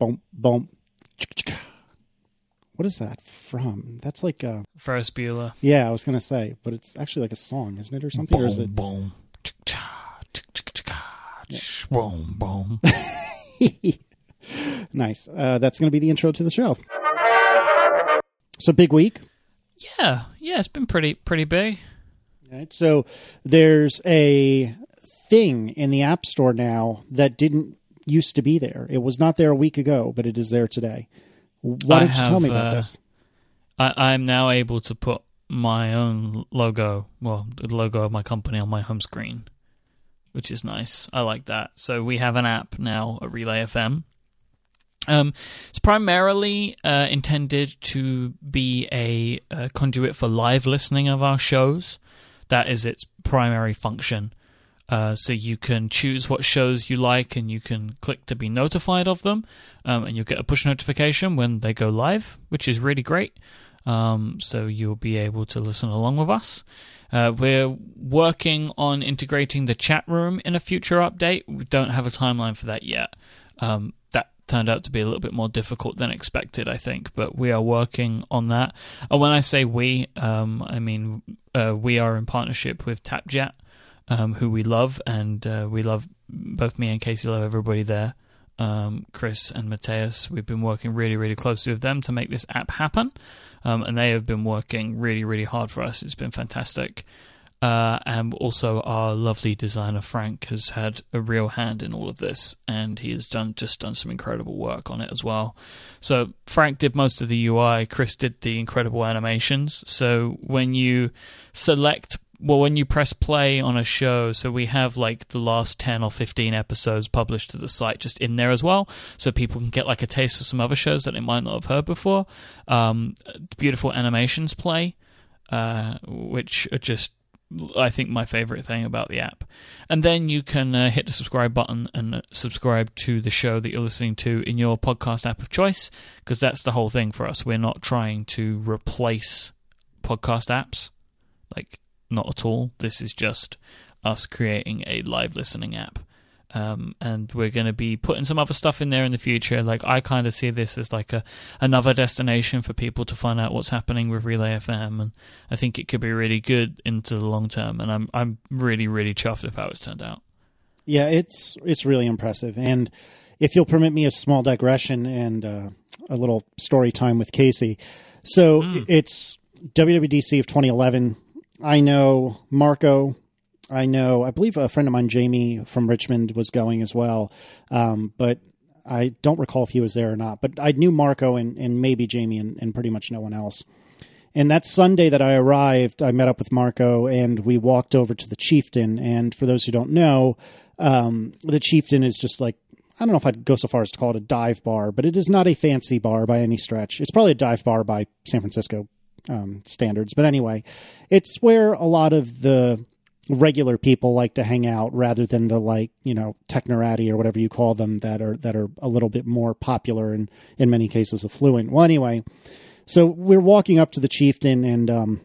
boom, boom. What is that from? That's like a Ferris Bueller. yeah. I was gonna say, but it's actually like a song, isn't it, or something? Or is it? boom. Chick-cha, chick-cha-chick-cha, Boom, boom. nice. Uh, that's gonna be the intro to the show. So big week. yeah, yeah, it's been pretty pretty big. Right. So there's a thing in the App Store now that didn't used to be there. It was not there a week ago, but it is there today. Why don't you tell me about uh, this? I, I'm now able to put my own logo, well, the logo of my company on my home screen, which is nice. I like that. So we have an app now at Relay FM. Um, it's primarily uh, intended to be a, a conduit for live listening of our shows. That is its primary function. Uh, so you can choose what shows you like, and you can click to be notified of them, um, and you'll get a push notification when they go live, which is really great. Um, so you'll be able to listen along with us. Uh, we're working on integrating the chat room in a future update. We don't have a timeline for that yet. Um, that turned out to be a little bit more difficult than expected, I think, but we are working on that. And when I say we, um, I mean uh, we are in partnership with TapJet, um, who we love, and uh, we love both me and Casey love everybody there. Um, Chris and Mateus, we've been working really, really closely with them to make this app happen, um, and they have been working really, really hard for us. It's been fantastic. Uh, and also, our lovely designer Frank has had a real hand in all of this, and he has done just done some incredible work on it as well. So Frank did most of the UI. Chris did the incredible animations. So when you select, well, when you press play on a show, so we have like the last ten or fifteen episodes published to the site just in there as well, so people can get like a taste of some other shows that they might not have heard before. Um, beautiful animations play, uh, which are just I think my favorite thing about the app. And then you can uh, hit the subscribe button and uh, subscribe to the show that you're listening to in your podcast app of choice, because that's the whole thing for us. We're not trying to replace podcast apps, like, not at all. This is just us creating a live listening app. Um, and we're going to be putting some other stuff in there in the future. Like I kind of see this as like a another destination for people to find out what's happening with Relay FM, and I think it could be really good into the long term. And I'm I'm really really chuffed with how it's turned out. Yeah, it's it's really impressive. And if you'll permit me a small digression and uh, a little story time with Casey, so it's WWDC of 2011. I know Marco. I know. I believe a friend of mine, Jamie from Richmond, was going as well, um, but I don't recall if he was there or not. But I knew Marco and, and maybe Jamie and, and pretty much no one else. And that Sunday that I arrived, I met up with Marco and we walked over to the Chieftain. And for those who don't know, um, the Chieftain is just like, I don't know if I'd go so far as to call it a dive bar, but it is not a fancy bar by any stretch. It's probably a dive bar by San Francisco um, standards. But anyway, it's where a lot of the regular people like to hang out rather than the like you know technorati or whatever you call them that are that are a little bit more popular and in many cases affluent. Well anyway so we're walking up to the chieftain and um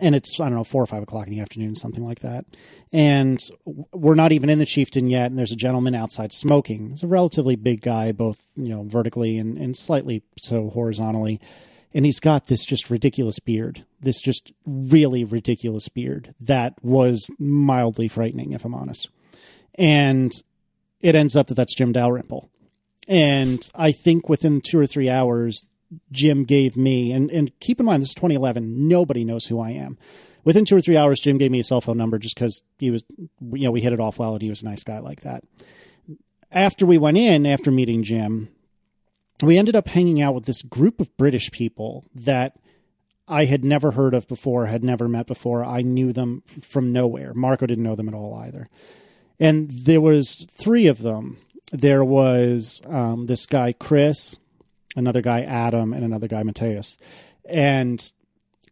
and it's i don't know four or five o'clock in the afternoon something like that. And we're not even in the chieftain yet and there's a gentleman outside smoking. He's a relatively big guy both you know vertically and, and slightly so horizontally and he's got this just ridiculous beard this just really ridiculous beard that was mildly frightening if i'm honest. And it ends up that that's jim dalrymple. And i think within two or three hours jim gave me and, and keep in mind this is 2011 nobody knows who i am. Within two or three hours jim gave me a cell phone number just because he was you know we hit it off well and he was a nice guy like that. After we went in after meeting jim we ended up hanging out with this group of British people that I had never heard of before, had never met before. I knew them from nowhere. Marco didn't know them at all either. And there was three of them. There was um, this guy Chris, another guy Adam, and another guy Mateus. And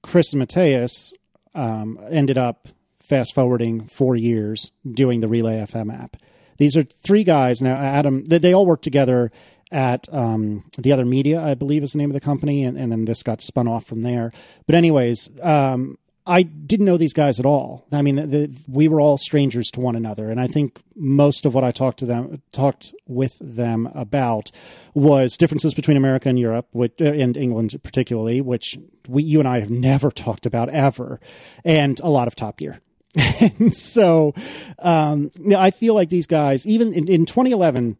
Chris and Mateus um, ended up fast forwarding four years doing the Relay FM app. These are three guys now. Adam, they, they all work together at um, the other media, I believe is the name of the company, and, and then this got spun off from there. But anyways, um, I didn't know these guys at all. I mean, the, the, we were all strangers to one another, and I think most of what I talked to them talked with them about was differences between America and Europe, which, uh, and England particularly, which we, you and I have never talked about ever, and a lot of Top Gear. and so, um, I feel like these guys, even in, in 2011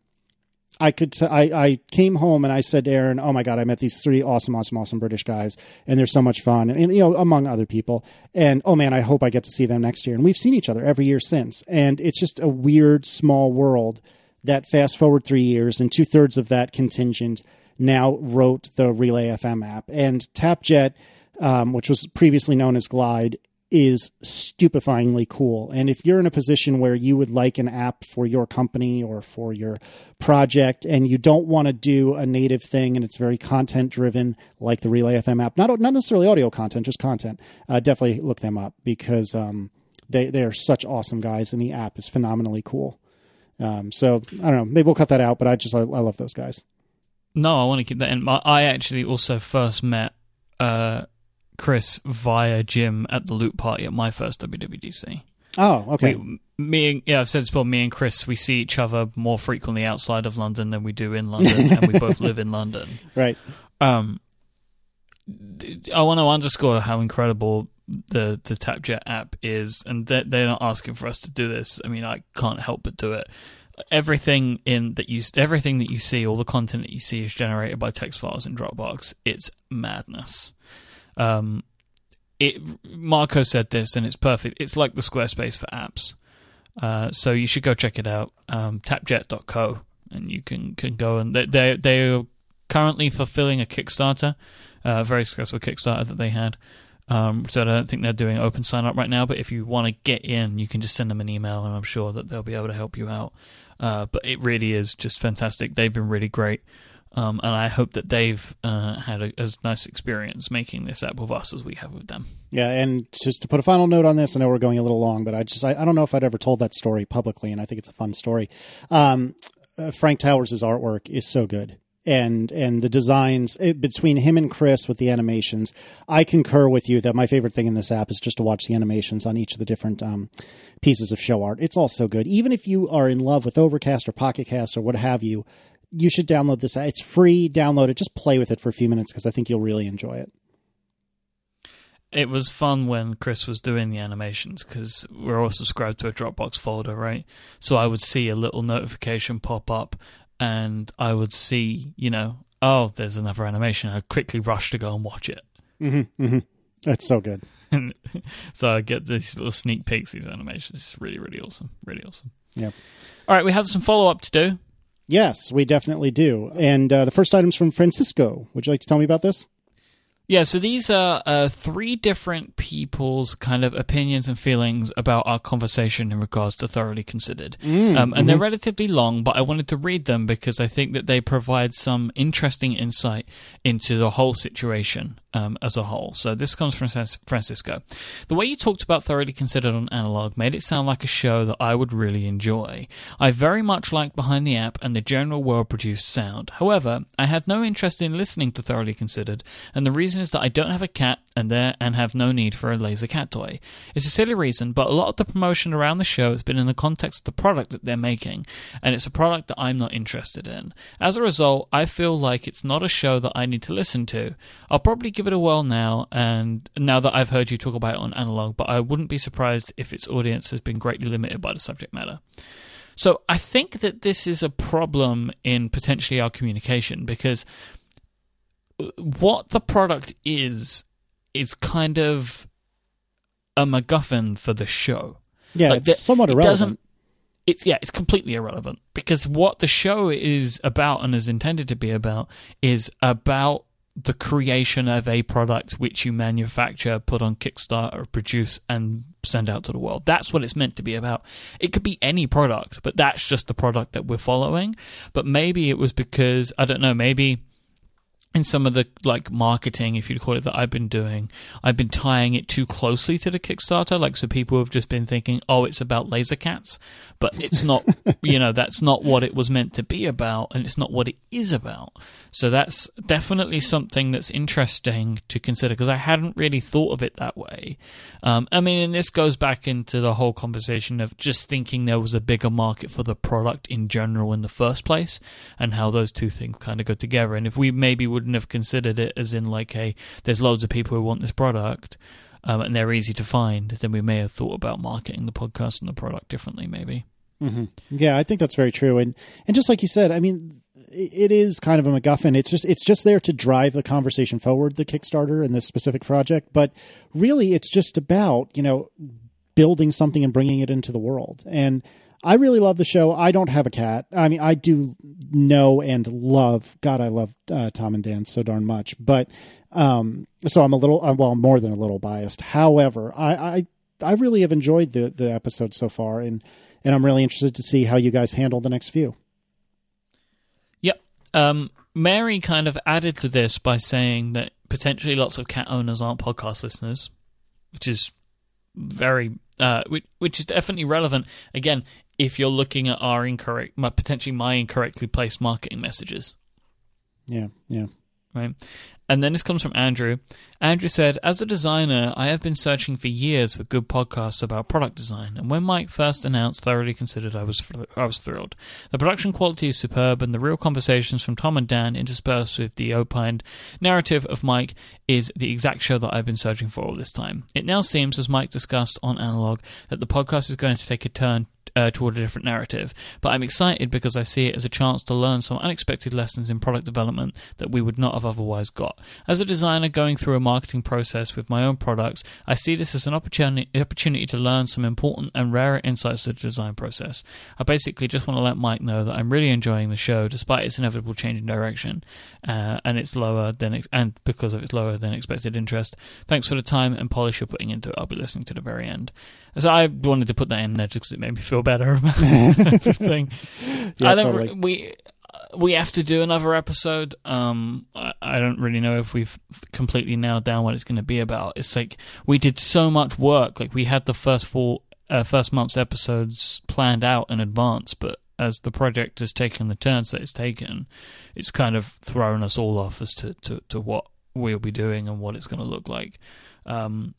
I could t- I, I came home and I said to Aaron, "Oh my god, I met these three awesome, awesome, awesome British guys, and they're so much fun, and, and, you know, among other people. And oh man, I hope I get to see them next year. And we've seen each other every year since, and it's just a weird small world. That fast forward three years, and two thirds of that contingent now wrote the Relay FM app, and Tapjet, um, which was previously known as Glide, is stupefyingly cool. And if you're in a position where you would like an app for your company or for your project and you don't want to do a native thing and it's very content driven like the Relay FM app, not not necessarily audio content, just content, uh, definitely look them up because um, they they are such awesome guys and the app is phenomenally cool. Um, so I don't know, maybe we'll cut that out, but I just I, I love those guys. No, I want to keep that in. I actually also first met uh, Chris via Jim at the Loop party at my first WWDC. Oh, okay. We, me and yeah, I've said this before. Me and Chris, we see each other more frequently outside of London than we do in London, and we both live in London. Right. Um, I want to underscore how incredible the the Tapjet app is, and they're, they're not asking for us to do this. I mean, I can't help but do it. Everything in that you everything that you see, all the content that you see, is generated by text files in Dropbox. It's madness. Um, it Marco said this, and it's perfect. It's like the Squarespace for apps. Uh, so you should go check it out. Um, tapjet.co, and you can can go and they they they're currently fulfilling a Kickstarter, uh, a very successful Kickstarter that they had. Um, so I don't think they're doing open sign up right now. But if you want to get in, you can just send them an email, and I'm sure that they'll be able to help you out. Uh, but it really is just fantastic. They've been really great. Um, and I hope that they've uh, had a, as nice experience making this app with us as we have with them. Yeah, and just to put a final note on this, I know we're going a little long, but I just I, I don't know if I'd ever told that story publicly, and I think it's a fun story. Um, uh, Frank Towers' artwork is so good, and and the designs it, between him and Chris with the animations, I concur with you that my favorite thing in this app is just to watch the animations on each of the different um, pieces of show art. It's all so good, even if you are in love with Overcast or Pocket Cast or what have you you should download this. It's free. Download it. Just play with it for a few minutes because I think you'll really enjoy it. It was fun when Chris was doing the animations because we're all subscribed to a Dropbox folder, right? So I would see a little notification pop up and I would see, you know, oh, there's another animation. I'd quickly rush to go and watch it. Mm-hmm, mm-hmm. That's so good. so I get these little sneak peeks, these animations. It's really, really awesome. Really awesome. Yep. All right, we have some follow up to do. Yes, we definitely do. And uh, the first item's from Francisco. Would you like to tell me about this? Yeah, so these are uh, three different people's kind of opinions and feelings about our conversation in regards to Thoroughly Considered. Mm, um, and mm-hmm. they're relatively long, but I wanted to read them because I think that they provide some interesting insight into the whole situation um, as a whole. So this comes from Francisco. The way you talked about Thoroughly Considered on Analog made it sound like a show that I would really enjoy. I very much like Behind the App and the general well produced sound. However, I had no interest in listening to Thoroughly Considered, and the reason is that I don't have a cat and there and have no need for a laser cat toy. It's a silly reason, but a lot of the promotion around the show has been in the context of the product that they're making, and it's a product that I'm not interested in. As a result, I feel like it's not a show that I need to listen to. I'll probably give it a whirl now, and now that I've heard you talk about it on analog, but I wouldn't be surprised if its audience has been greatly limited by the subject matter. So I think that this is a problem in potentially our communication because uh, what the product is is kind of a MacGuffin for the show. Yeah, like it's the, somewhat irrelevant. It it's yeah, it's completely irrelevant because what the show is about and is intended to be about is about the creation of a product which you manufacture, put on Kickstarter, produce, and send out to the world. That's what it's meant to be about. It could be any product, but that's just the product that we're following. But maybe it was because I don't know. Maybe in some of the like marketing, if you'd call it that I've been doing, I've been tying it too closely to the Kickstarter. Like, so people have just been thinking, oh, it's about laser cats, but it's not, you know, that's not what it was meant to be about, and it's not what it is about. So that's definitely something that's interesting to consider because I hadn't really thought of it that way. Um, I mean, and this goes back into the whole conversation of just thinking there was a bigger market for the product in general in the first place, and how those two things kind of go together. And if we maybe would wouldn't have considered it as in like a there's loads of people who want this product um, and they're easy to find, then we may have thought about marketing the podcast and the product differently, maybe. Mm-hmm. Yeah, I think that's very true. And and just like you said, I mean, it is kind of a MacGuffin. It's just it's just there to drive the conversation forward, the Kickstarter and this specific project. But really, it's just about you know building something and bringing it into the world. And I really love the show. I don't have a cat. I mean, I do know and love. God, I love uh, Tom and Dan so darn much. But um, so I'm a little, uh, well, more than a little biased. However, I, I, I really have enjoyed the the episode so far, and and I'm really interested to see how you guys handle the next few. Yep. Um, Mary kind of added to this by saying that potentially lots of cat owners aren't podcast listeners, which is very uh, which, which is definitely relevant. Again, if you're looking at our incorrect, potentially my incorrectly placed marketing messages. Yeah, yeah. Right. And then this comes from Andrew. Andrew said, As a designer, I have been searching for years for good podcasts about product design, and when Mike first announced Thoroughly Considered, I was, I was thrilled. The production quality is superb, and the real conversations from Tom and Dan, interspersed with the opined narrative of Mike, is the exact show that I've been searching for all this time. It now seems, as Mike discussed on Analog, that the podcast is going to take a turn uh, toward a different narrative. But I'm excited because I see it as a chance to learn some unexpected lessons in product development that we would not have otherwise got. As a designer going through a marketing process with my own products, I see this as an opportunity, opportunity to learn some important and rare insights to the design process. I basically just want to let Mike know that I'm really enjoying the show despite its inevitable change in direction uh, and it's lower than and because of its lower than expected interest. Thanks for the time and polish you're putting into it. I'll be listening to the very end. So I wanted to put that in there just because it made me feel better about everything. yeah, I don't. Totally. We we have to do another episode. Um, I, I, don't really know if we've completely nailed down what it's going to be about. It's like we did so much work. Like we had the first four, uh, first month's episodes planned out in advance, but as the project has taken the turns that it's taken, it's kind of thrown us all off as to, to, to what we'll be doing and what it's going to look like. Um,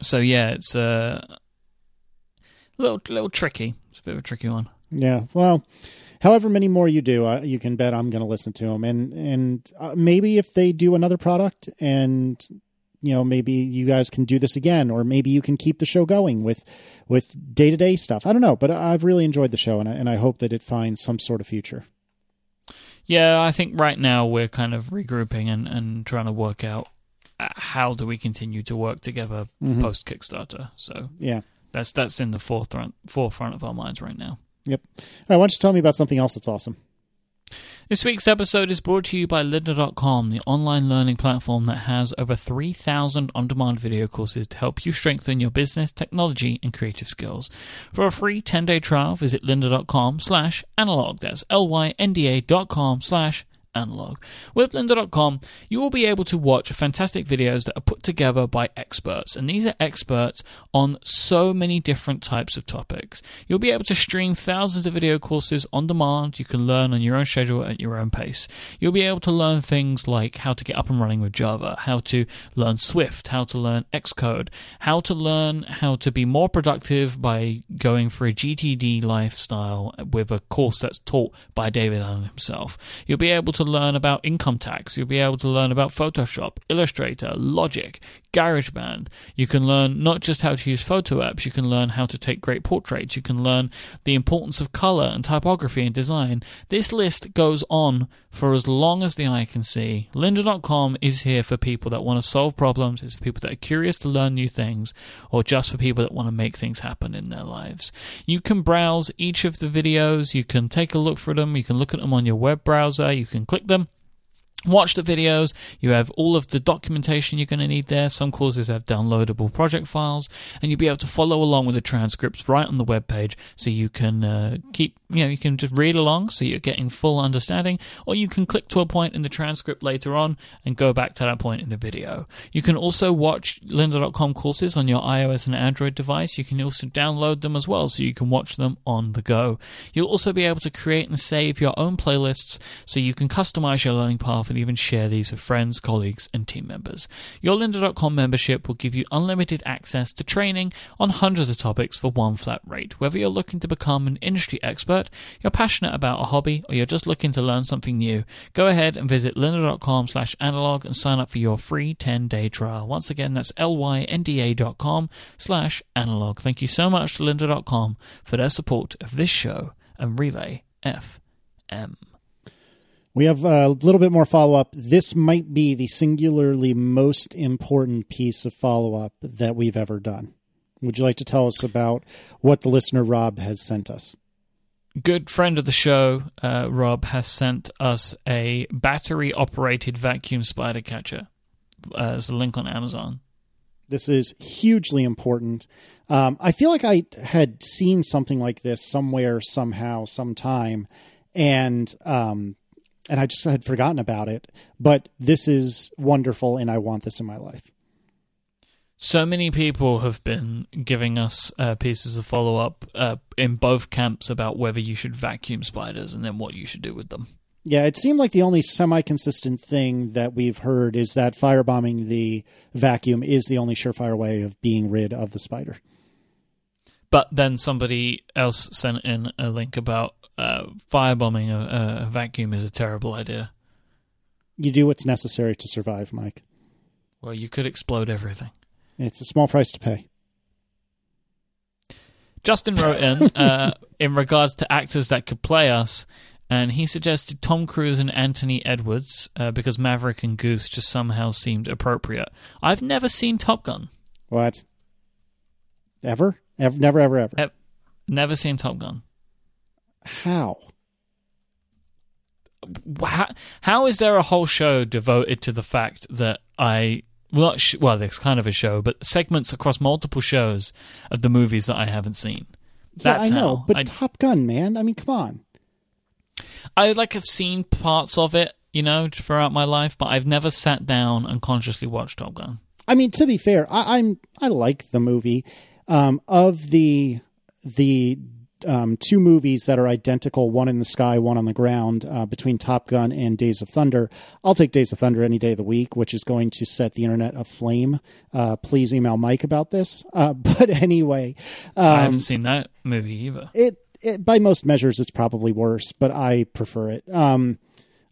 so yeah, it's uh, a little little tricky. It's a bit of a tricky one. Yeah. Well, however many more you do, uh, you can bet I'm going to listen to them. And and uh, maybe if they do another product, and you know, maybe you guys can do this again, or maybe you can keep the show going with with day to day stuff. I don't know, but I've really enjoyed the show, and I, and I hope that it finds some sort of future. Yeah, I think right now we're kind of regrouping and, and trying to work out how do we continue to work together mm-hmm. post Kickstarter. So yeah, that's that's in the forefront forefront of our minds right now. Yep. All right, why don't you tell me about something else that's awesome? This week's episode is brought to you by Lynda.com, the online learning platform that has over 3,000 on demand video courses to help you strengthen your business, technology, and creative skills. For a free 10 day trial, visit lynda.com slash analog. That's L Y N D A dot com slash analog. With lynda.com, you will be able to watch fantastic videos that are put together by experts, and these are experts on so many different types of topics. You'll be able to stream thousands of video courses on demand. You can learn on your own schedule at your own pace. You'll be able to learn things like how to get up and running with Java, how to learn Swift, how to learn Xcode, how to learn how to be more productive by going for a GTD lifestyle with a course that's taught by David Allen himself. You'll be able to to learn about income tax. You'll be able to learn about Photoshop, Illustrator, Logic, GarageBand. You can learn not just how to use photo apps, you can learn how to take great portraits. You can learn the importance of color and typography and design. This list goes on for as long as the eye can see. Lynda.com is here for people that want to solve problems, it's for people that are curious to learn new things, or just for people that want to make things happen in their lives. You can browse each of the videos, you can take a look for them, you can look at them on your web browser, you can click them watch the videos. You have all of the documentation you're going to need there. Some courses have downloadable project files, and you'll be able to follow along with the transcripts right on the web page, so you can uh, keep you know you can just read along, so you're getting full understanding, or you can click to a point in the transcript later on and go back to that point in the video. You can also watch lynda.com courses on your iOS and Android device. You can also download them as well, so you can watch them on the go. You'll also be able to create and save your own playlists, so you can customize your learning path and even share these with friends, colleagues, and team members. Your lynda.com membership will give you unlimited access to training on hundreds of topics for one flat rate. Whether you're looking to become an industry expert, you're passionate about a hobby, or you're just looking to learn something new, go ahead and visit lynda.com slash analog and sign up for your free 10-day trial. Once again, that's lynda.com slash analog. Thank you so much to lynda.com for their support of this show and Relay FM. We have a little bit more follow up. This might be the singularly most important piece of follow up that we've ever done. Would you like to tell us about what the listener Rob has sent us? Good friend of the show, uh, Rob, has sent us a battery operated vacuum spider catcher. Uh, there's a link on Amazon. This is hugely important. Um, I feel like I had seen something like this somewhere, somehow, sometime, and um, and I just had forgotten about it. But this is wonderful, and I want this in my life. So many people have been giving us uh, pieces of follow up uh, in both camps about whether you should vacuum spiders and then what you should do with them. Yeah, it seemed like the only semi consistent thing that we've heard is that firebombing the vacuum is the only surefire way of being rid of the spider. But then somebody else sent in a link about uh, firebombing a, a vacuum is a terrible idea. You do what's necessary to survive, Mike. Well, you could explode everything. It's a small price to pay. Justin wrote in uh, in regards to actors that could play us, and he suggested Tom Cruise and Anthony Edwards uh, because Maverick and Goose just somehow seemed appropriate. I've never seen Top Gun. What? Ever? ever never, ever, ever. E- never seen Top Gun. How? How, how is there a whole show devoted to the fact that I well, sh- well, there's kind of a show, but segments across multiple shows of the movies that I haven't seen. That's yeah, I know, how. but I, Top Gun, man. I mean, come on. I like have seen parts of it, you know, throughout my life, but I've never sat down and consciously watched Top Gun. I mean, to be fair, I, am I like the movie. Um, of the the um, two movies that are identical, one in the sky, one on the ground, uh, between Top Gun and Days of Thunder. I'll take Days of Thunder any day of the week, which is going to set the internet aflame. Uh, please email Mike about this. Uh, but anyway, um, I haven't seen that movie either. It, it, by most measures, it's probably worse, but I prefer it. Um,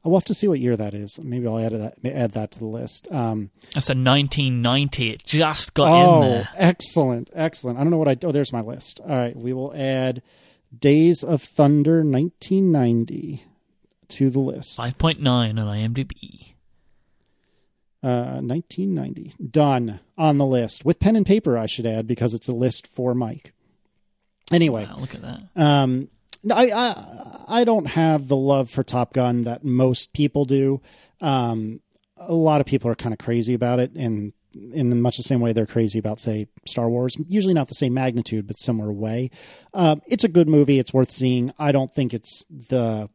We'll have to see what year that is. Maybe I'll add that add that to the list. Um, That's a 1990. It just got oh, in there. excellent, excellent. I don't know what I. Oh, there's my list. All right, we will add Days of Thunder 1990 to the list. 5.9 on IMDb. Uh, 1990. Done on the list with pen and paper. I should add because it's a list for Mike. Anyway, wow, look at that. Um, I, I I don't have the love for Top Gun that most people do. Um, a lot of people are kind of crazy about it, and in much the same way they're crazy about, say, Star Wars. Usually not the same magnitude, but similar way. Um, it's a good movie. It's worth seeing. I don't think it's the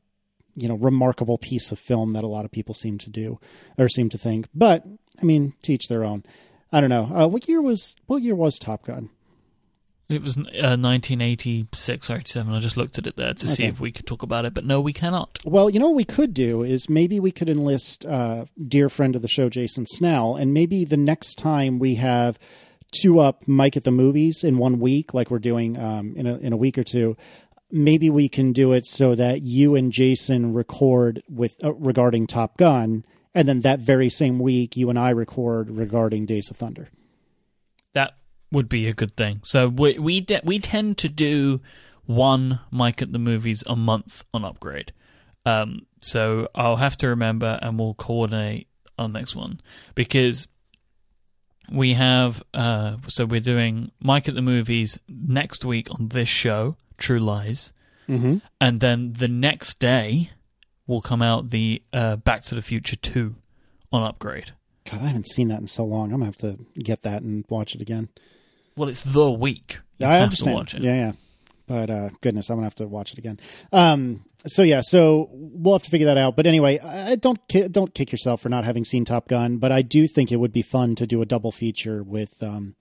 you know remarkable piece of film that a lot of people seem to do or seem to think. But I mean, teach their own. I don't know. Uh, what year was what year was Top Gun? It was uh, 1986 87. I just looked at it there to okay. see if we could talk about it, but no, we cannot. Well, you know what we could do is maybe we could enlist uh, dear friend of the show, Jason Snell, and maybe the next time we have two up Mike at the movies in one week, like we're doing um, in a in a week or two. Maybe we can do it so that you and Jason record with uh, regarding Top Gun, and then that very same week you and I record regarding Days of Thunder. That would be a good thing. So we we de- we tend to do one Mike at the movies a month on upgrade. Um, so I'll have to remember, and we'll coordinate our next one because we have. Uh, so we're doing Mike at the movies next week on this show, True Lies, mm-hmm. and then the next day will come out the uh, Back to the Future 2 on upgrade. God, I haven't seen that in so long. I'm gonna have to get that and watch it again. Well, it's the week. You I have understand. to watch it. Yeah, yeah. But uh, goodness, I'm gonna have to watch it again. Um, so yeah, so we'll have to figure that out. But anyway, I don't ki- don't kick yourself for not having seen Top Gun. But I do think it would be fun to do a double feature with. Um,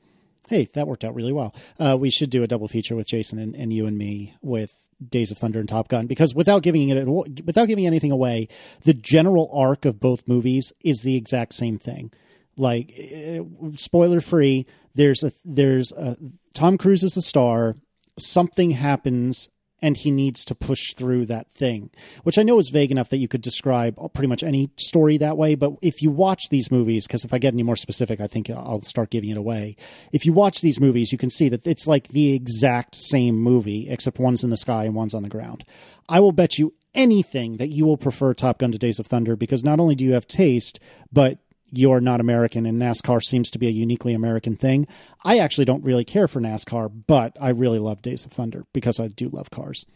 hey, that worked out really well. Uh, we should do a double feature with Jason and, and you and me with Days of Thunder and Top Gun because without giving it without giving anything away, the general arc of both movies is the exact same thing. Like uh, spoiler free, there's a there's a Tom Cruise is a star. Something happens and he needs to push through that thing, which I know is vague enough that you could describe pretty much any story that way. But if you watch these movies, because if I get any more specific, I think I'll start giving it away. If you watch these movies, you can see that it's like the exact same movie, except one's in the sky and one's on the ground. I will bet you anything that you will prefer Top Gun to Days of Thunder because not only do you have taste, but you're not American and NASCAR seems to be a uniquely American thing. I actually don't really care for NASCAR, but I really love Days of Thunder because I do love cars.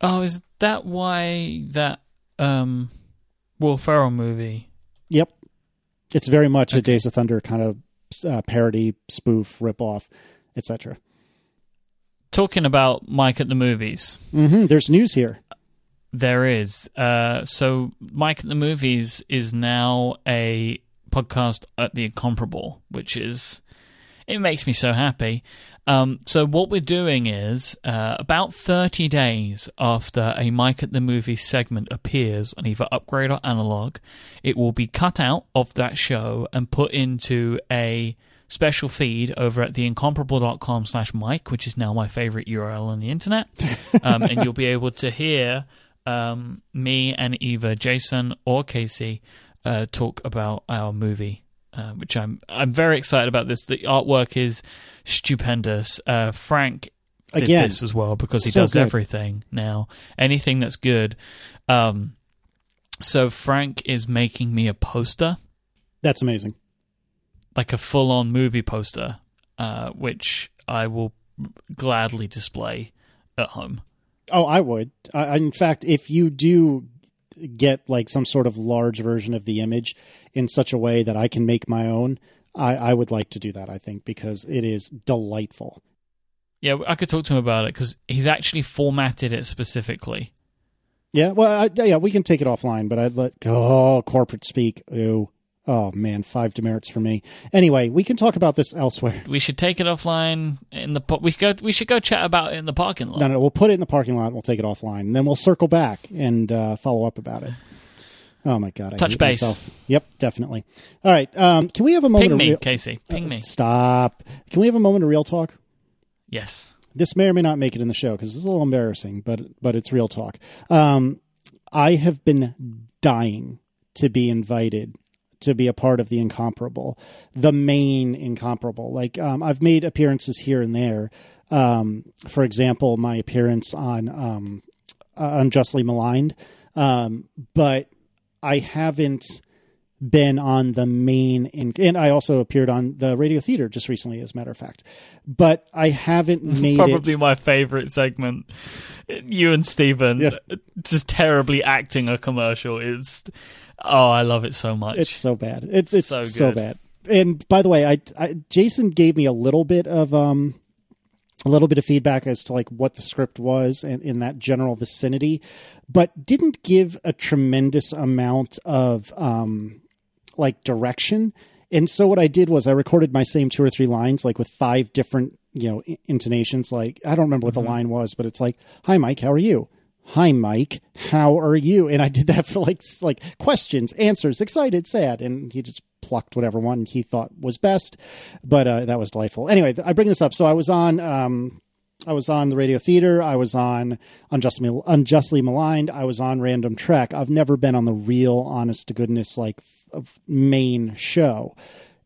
Oh, is that why that um, Will Ferrell movie? Yep. It's very much okay. a Days of Thunder kind of uh, parody, spoof, rip off, etc. Talking about Mike at the movies. Mm-hmm. There's news here. There is. Uh, so, Mike at the movies is now a podcast at the Incomparable, which is it makes me so happy. Um, so what we're doing is uh, about 30 days after a Mike at the Movies segment appears on either Upgrade or Analog, it will be cut out of that show and put into a special feed over at theincomparable.com slash Mike, which is now my favorite URL on the internet. Um, and you'll be able to hear um, me and either Jason or Casey uh, talk about our movie, uh, which I'm I'm very excited about. This the artwork is stupendous. Uh, Frank did Again, this as well because he so does good. everything now. Anything that's good. Um, so Frank is making me a poster, That's amazing. like a full-on movie poster, uh, which I will gladly display at home. Oh, I would. I, in fact, if you do get like some sort of large version of the image in such a way that I can make my own, I, I would like to do that. I think because it is delightful. Yeah, I could talk to him about it because he's actually formatted it specifically. Yeah, well, I, yeah, we can take it offline, but I'd let oh corporate speak. Ooh, oh man, five demerits for me. Anyway, we can talk about this elsewhere. We should take it offline in the. Po- we should go. We should go chat about it in the parking lot. No, no, we'll put it in the parking lot. and We'll take it offline, and then we'll circle back and uh, follow up about it. Oh my god, I Touch hate base. myself. Yep, definitely. All right, um, can we have a moment? Ping of me, real- Casey. Ping Uh, me. Stop. Can we have a moment of real talk? Yes. This may or may not make it in the show because it's a little embarrassing, but but it's real talk. Um, I have been dying to be invited to be a part of the incomparable, the main incomparable. Like um, I've made appearances here and there. Um, for example, my appearance on um, uh, Unjustly Maligned, um, but I haven't been on the main in, and I also appeared on the radio theater just recently as a matter of fact but I haven't made it Probably my favorite segment. You and Steven Yeah. just terribly acting a commercial is. Oh, I love it so much. It's so bad. It's it's So so, bad. And by the way, I, I Jason gave me a little bit of um a little bit of feedback as to like what the script was and in that general vicinity, but didn't give a tremendous amount of um like direction. And so what I did was I recorded my same two or three lines like with five different, you know, intonations like I don't remember what the line was, but it's like, "Hi Mike, how are you?" Hi Mike, how are you? And I did that for like like questions, answers, excited, sad, and he just plucked whatever one he thought was best. But uh, that was delightful. Anyway, I bring this up. So I was on um, I was on the radio theater. I was on Unjustly, Unjustly Maligned. I was on Random Trek. I've never been on the real, honest to goodness, like main show.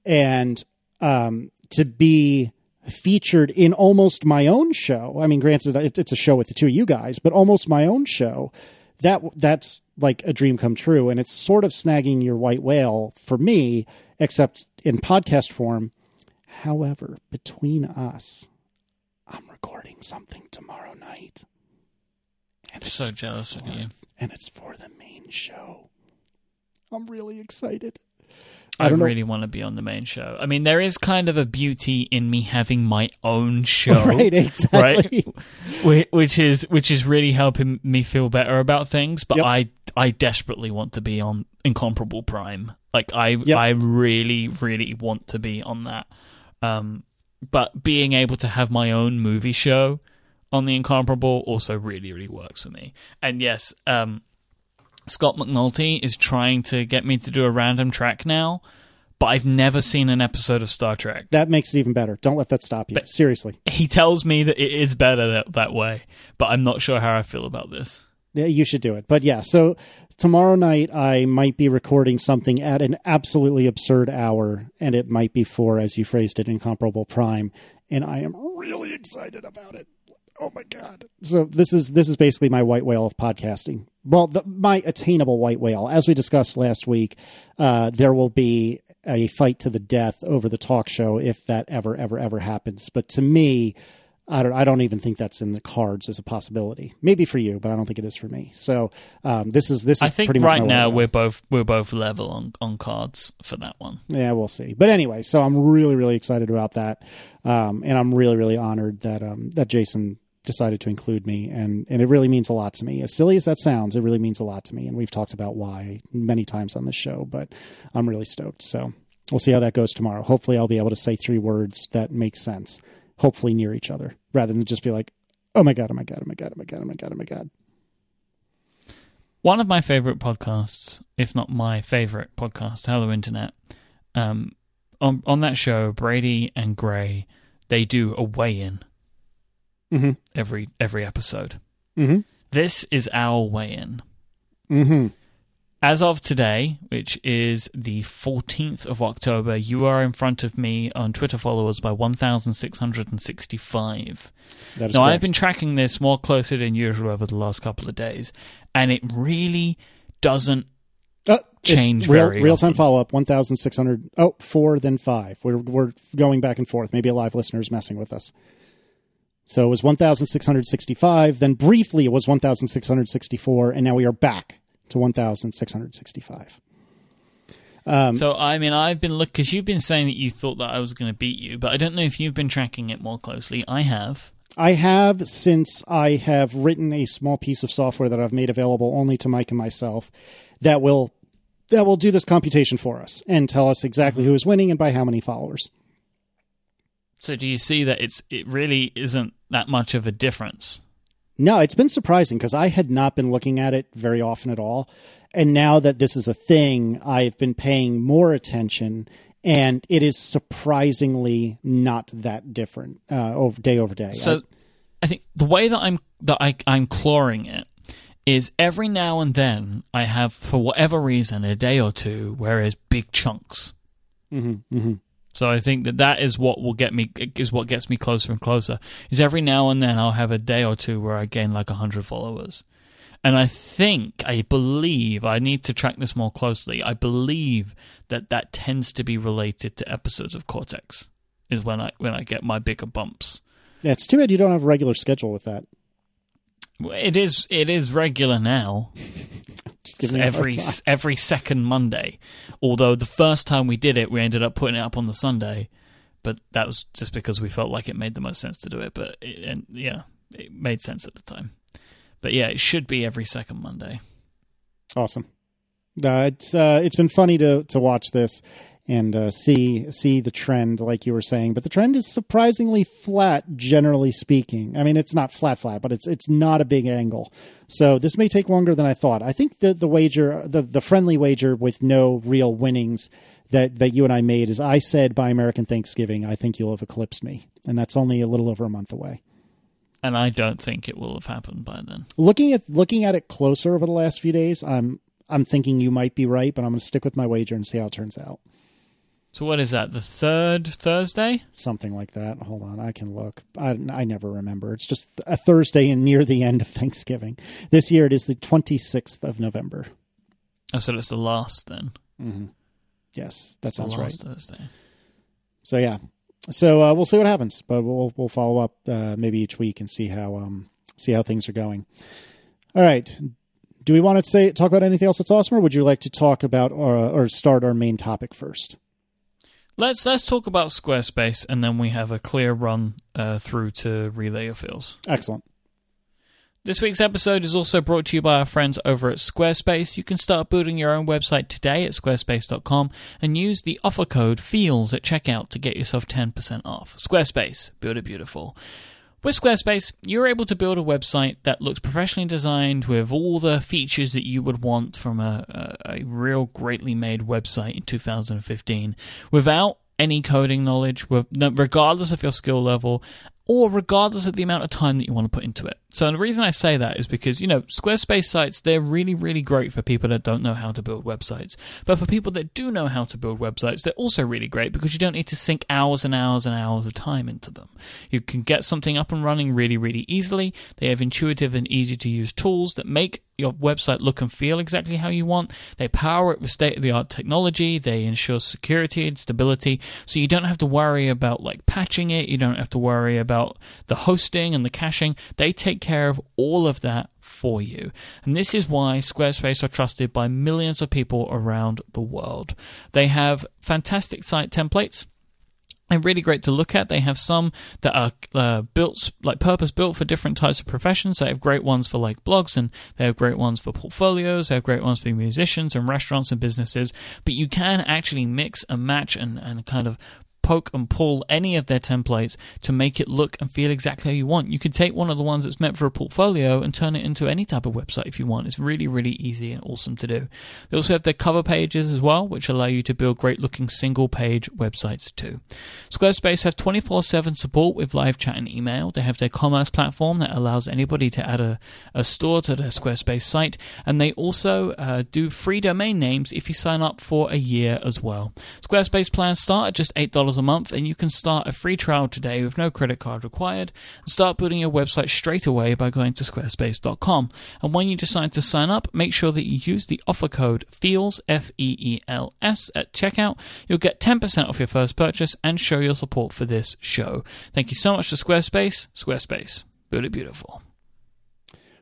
And um, to be featured in almost my own show. I mean, granted, it's, a show with the two of you guys, but almost my own show. That that's like a dream come true, and it's sort of snagging your white whale for me, except in podcast form. However, between us, I'm recording something tomorrow night. And I'm so jealous for, of you. And it's for the main show. I'm really excited. I, I know- really want to be on the main show. I mean, there is kind of a beauty in me having my own show, right, exactly. Whi- which is which is really helping me feel better about things. But Yep. I I desperately want to be on Incomparable Prime. Like I Yep. I really really want to be on that. Um, but being able to have my own movie show on the Incomparable also really really works for me. And yes, um, Scott McNulty is trying to get me to do a Random Trek now, but I've never seen an episode of Star Trek. That makes it even better. Don't let that stop you. Seriously. He tells me that it is better that, that way, but I'm not sure how I feel about this. Yeah, you should do it. But yeah, so tomorrow night I might be recording something at an absolutely absurd hour, and it might be for, as you phrased it, incomparable prime. And I am really excited about it. Oh my god! So this is this is basically my white whale of podcasting. Well, the, my attainable white whale, as we discussed last week, uh, there will be a fight to the death over the talk show if that ever ever ever happens. But to me, I don't. I don't even think that's in the cards as a possibility. Maybe for you, but I don't think it is for me. So um, this is this is I think pretty right now we're both we're both level on, on cards for that one. Yeah, we'll see. But anyway, so I'm really really excited about that, um, and I'm really really honored that um, that Jason decided to include me, and and it really means a lot to me. As silly as that sounds, it really means a lot to me, and we've talked about why many times on this show. But I'm really stoked. So we'll see how that goes tomorrow. Hopefully, I'll be able to say three words that make sense. Hopefully, near each other, rather than just be like, "Oh my god! Oh my god! Oh my god! Oh my god! Oh my god! Oh my god!" One of my favorite podcasts, if not my favorite podcast, Hello Internet. Um, on on that show, Brady and Grey, they do a weigh-in Mm-hmm. every every episode. Mm-hmm. This is our weigh-in. Mm-hmm. As of today, which is the 14th of October, you are in front of me on Twitter followers by 1,665. That is Now, I've been tracking this more closely than usual over the last couple of days, and it really doesn't. Uh, change real, very real time follow up 1600 oh four then five we're, we're going back and forth maybe a live listener is messing with us so it was 1665 then briefly it was 1664 and now we are back to 1665 um, So, I mean, I've been look because you've been saying that you thought that I was going to beat you, but I don't know if you've been tracking it more closely. I have. I have since I have written a small piece of software that I've made available only to Mike and myself that will that will do this computation for us and tell us exactly who is winning and by how many followers. So, do you see that it's it really isn't that much of a difference? No, it's been surprising because I had not been looking at it very often at all. And now that this is a thing, I've been paying more attention, and it is surprisingly not that different uh, over day over day. So, I think the way that I'm that I, I'm clawing it is every now and then I have, for whatever reason, a day or two where it's big chunks. hmm hmm So I think that that is what will get me is what gets me closer and closer. Is every now and then I'll have a day or two where I gain like hundred followers, and I think I believe I need to track this more closely. I believe that that tends to be related to episodes of Cortex. Is when I when I get my bigger bumps. yeah, it's too bad you don't have a regular schedule with that. It is it is regular now. Just giving you a hard every every second Monday. Although the first time we did it, we ended up putting it up on the Sunday, but that was just because we felt like it made the most sense to do it. But it, and yeah, it made sense at the time. But yeah, it should be every second Monday. Awesome. Uh, it's uh, it's been funny to to watch this and uh, see see the trend, like you were saying. But the trend is surprisingly flat, generally speaking. I mean, it's not flat flat, but it's it's not a big angle. So this may take longer than I thought. I think the the wager, the the friendly wager with no real winnings that that you and I made is I said by American Thanksgiving, I think you'll have eclipsed me, and that's only a little over a month away. And I don't think it will have happened by then. looking at looking at it closer over the last few days, I'm I'm thinking you might be right, but I'm going to stick with my wager and see how it turns out. So what is that? The third Thursday? Something like that. Hold on, I can look. I I never remember. It's just a Thursday and near the end of Thanksgiving. This year it is the 26th of November. Oh, so it's the last then. hmm Yes, that The sounds right. last Thursday. So yeah, so uh, we'll see what happens, but we'll we'll follow up uh, maybe each week and see how um see how things are going. All right. Do we want to say talk about anything else that's awesome, or would you like to talk about or, or start our main topic first? Let's let's talk about Squarespace, and then we have a clear run uh, through to relay your feels. Excellent. This week's episode is also brought to you by our friends over at Squarespace. You can start building your own website today at squarespace.com and use the offer code FEELS at checkout to get yourself 10% off. Squarespace, build it beautiful. With Squarespace, you're able to build a website that looks professionally designed with all the features that you would want from a, a, a real greatly made website in 2015 without any coding knowledge, regardless of your skill level, or regardless of the amount of time that you want to put into it. So the reason I say that is because, you know, Squarespace sites, they're really, really great for people that don't know how to build websites. But for people that do know how to build websites, they're also really great because you don't need to sink hours and hours and hours of time into them. You can get something up and running really, really easily. They have intuitive and easy to use tools that make your website look and feel exactly how you want. They power it with state of the art technology. They ensure security and stability. So you don't have to worry about like patching it. You don't have to worry about the hosting and the caching. They take care of all of that for you. And this is why Squarespace are trusted by millions of people around the world. They have fantastic site templates they're really great to look at. They have some that are uh, built, like purpose built for different types of professions. They have great ones for like blogs and they have great ones for portfolios. They have great ones for musicians and restaurants and businesses. But you can actually mix and match and, and kind of poke and pull any of their templates to make it look and feel exactly how you want. You can take one of the ones that's meant for a portfolio and turn it into any type of website if you want. It's really, really easy and awesome to do. They also have their cover pages as well, which allow you to build great looking single page websites too. Squarespace have 24 7 support with live chat and email. They have their commerce platform that allows anybody to add a, a store to their Squarespace site. And they also uh, do free domain names if you sign up for a year as well. Squarespace plans start at just $8 a month, and you can start a free trial today with no credit card required and start building your website straight away by going to squarespace.com. And when you decide to sign up, make sure that you use the offer code FEELS, F E E L S, at checkout. You'll get 10% off your first purchase and show your support for this show. Thank you so much to Squarespace. Squarespace, build it beautiful.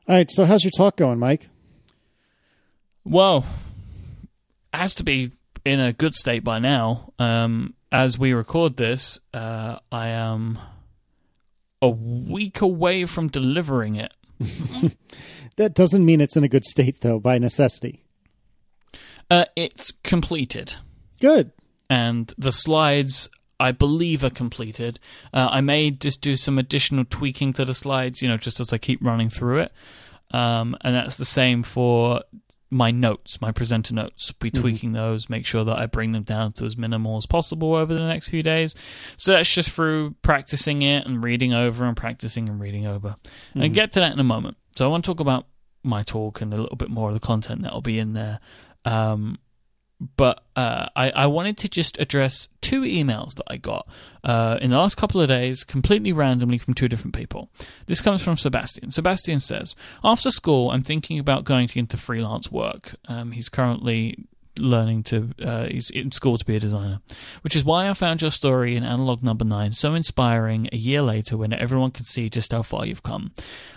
All right, so how's your talk going, Mike? Well, it has to be in a good state by now. Um, as we record this, uh, I am a week away from delivering it. that doesn't mean it's in a good state, though, by necessity. Uh, it's completed. Good. And the slides, I believe, are completed. Uh, I may just do some additional tweaking to the slides, you know, just as I keep running through it. Um, and that's the same for my notes, my presenter notes, be mm-hmm. tweaking mm-hmm. those, make sure that I bring them down to as minimal as possible over the next few days. So that's just through practicing it and reading over and practicing and reading over. Mm-hmm. And get to that in a moment. So I want to talk about my talk and a little bit more of the content that'll be in there. Um, but uh, I, I, wanted to just address two emails that I got uh, in the last couple of days, completely randomly from two different people. This comes from Sebastian. Sebastian says, After school, I'm thinking about going into freelance work. Um, he's currently learning to uh, he's in school to be a designer which is why i found your story in analog number 9 so inspiring a year later when everyone can see just how far you've come.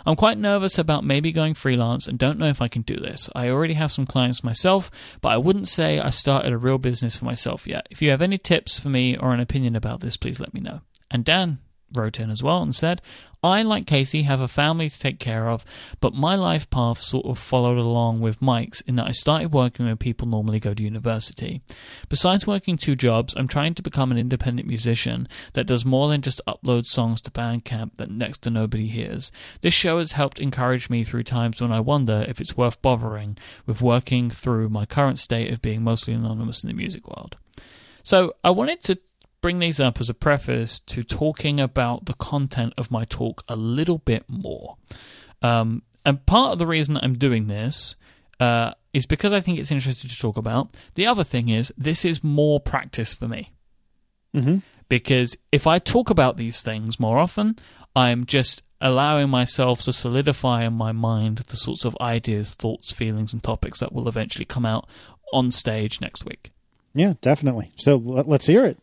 I'm quite nervous about maybe going freelance and don't know if i can do this. I already have some clients myself but i wouldn't say i started a real business for myself yet. If you have any tips for me or an opinion about this please let me know. And dan wrote in as well and said, I, like Casey, have a family to take care of, but my life path sort of followed along with Mike's in that I started working where people normally go to university. Besides working two jobs, I'm trying to become an independent musician that does more than just upload songs to Bandcamp that next to nobody hears. This show has helped encourage me through times when I wonder if it's worth bothering with working through my current state of being mostly anonymous in the music world. So I wanted to bring these up as a preface to talking about the content of my talk a little bit more. Um, and part of the reason that I'm doing this uh, is because I think it's interesting to talk about. The other thing is, this is more practice for me. Mm-hmm. Because if I talk about these things more often, I'm just allowing myself to solidify in my mind the sorts of ideas, thoughts, feelings, and topics that will eventually come out on stage next week. Yeah, definitely. So let's hear it.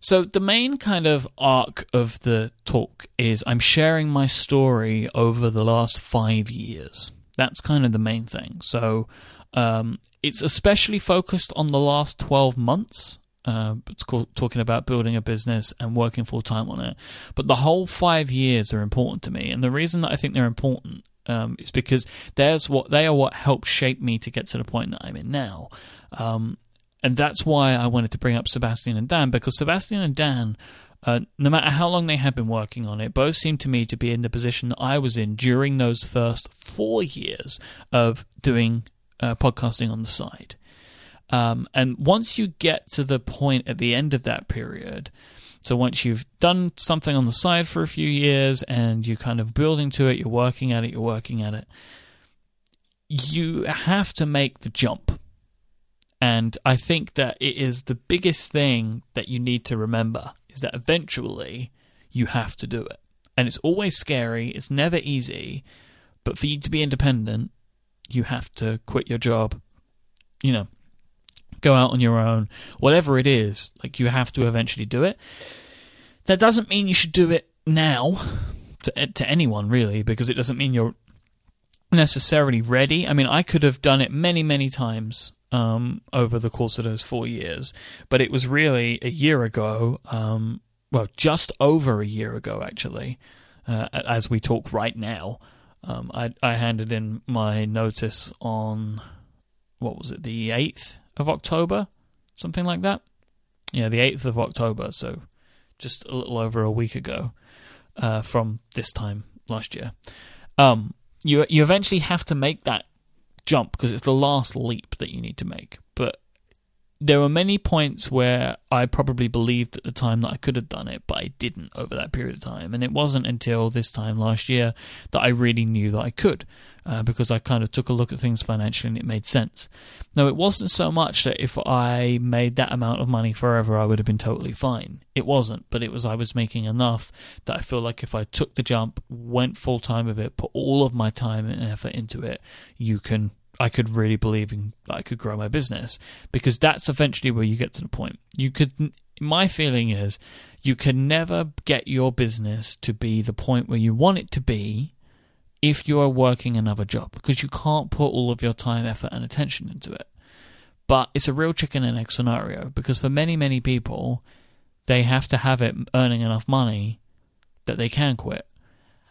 So, the main kind of arc of the talk is I'm sharing my story over the last five years. That's kind of the main thing. So um, it's especially focused on the last 12 months. Uh, it's called, talking about building a business and working full time on it. But the whole five years are important to me. And the reason that I think they're important um, is because there's what they are what helped shape me to get to the point that I'm in now. Um, and that's why I wanted to bring up Sebastian and Dan because Sebastian and Dan uh, no matter how long they had been working on it, both seemed to me to be in the position that I was in during those first four years of doing uh, podcasting on the side. Um, and once you get to the point at the end of that period, so once you've done something on the side for a few years and you're kind of building to it, you're working at it, you're working at it, you have to make the jump. And I think that it is the biggest thing that you need to remember is that eventually you have to do it. And it's always scary, it's never easy, but for you to be independent, you have to quit your job, you know, go out on your own, whatever it is, like you have to eventually do it. That doesn't mean you should do it now to, eh, to anyone, really, because it doesn't mean you're necessarily ready. I mean, I could have done it many, many times um, over the course of those four years. But it was really a year ago, um, well, just over a year ago, actually, uh, as we talk right now. Um, I, I handed in my notice on, what was it, the 8th of October? Something like that? Yeah, the 8th of October, so just a little over a week ago uh, from this time last year. Um, you you eventually have to make that jump because it's the last leap that you need to make. But there were many points where I probably believed at the time that I could have done it, but I didn't over that period of time. And it wasn't until this time last year that I really knew that I could uh, because I kind of took a look at things financially and it made sense. Now, it wasn't so much that if I made that amount of money forever, I would have been totally fine. It wasn't, but it was I was making enough that I feel like if I took the jump, went full time with it, put all of my time and effort into it, you can. I could really believe in I could grow my business because that's eventually where you get to the point. You could my feeling is you can never get your business to be the point where you want it to be if you are working another job because you can't put all of your time, effort, and attention into it. But it's a real chicken and egg scenario because for many, many people, they have to have it earning enough money that they can quit.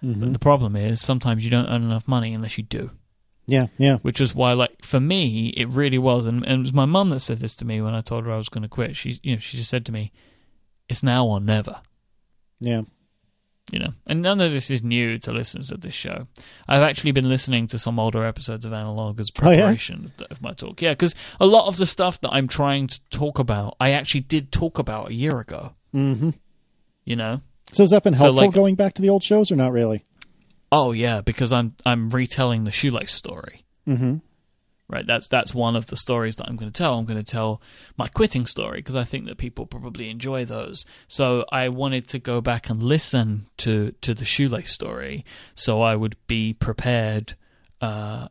Mm-hmm. But the problem is sometimes you don't earn enough money unless you do. Yeah, yeah. Which is why, like, for me, it really was, and, and it was my mum that said this to me when I told her I was going to quit. She, you know, she just said to me, "It's now or never." Yeah you know, and none of this is new to listeners of this show. I've actually been listening to some older episodes of Analog as preparation oh, yeah? of my talk. Yeah, because a lot of the stuff that I'm trying to talk about, I actually did talk about a year ago. Mm-hmm. You know, so has that been helpful so, like, going back to the old shows or not really? Oh yeah, because I'm I'm retelling the shoelace story. Mm-hmm. Right that's that's one of the stories that i'm going to tell. I'm going to tell my quitting story because i think that people probably enjoy those. So i wanted to go back and listen to to the shoelace story so i would be prepared uh,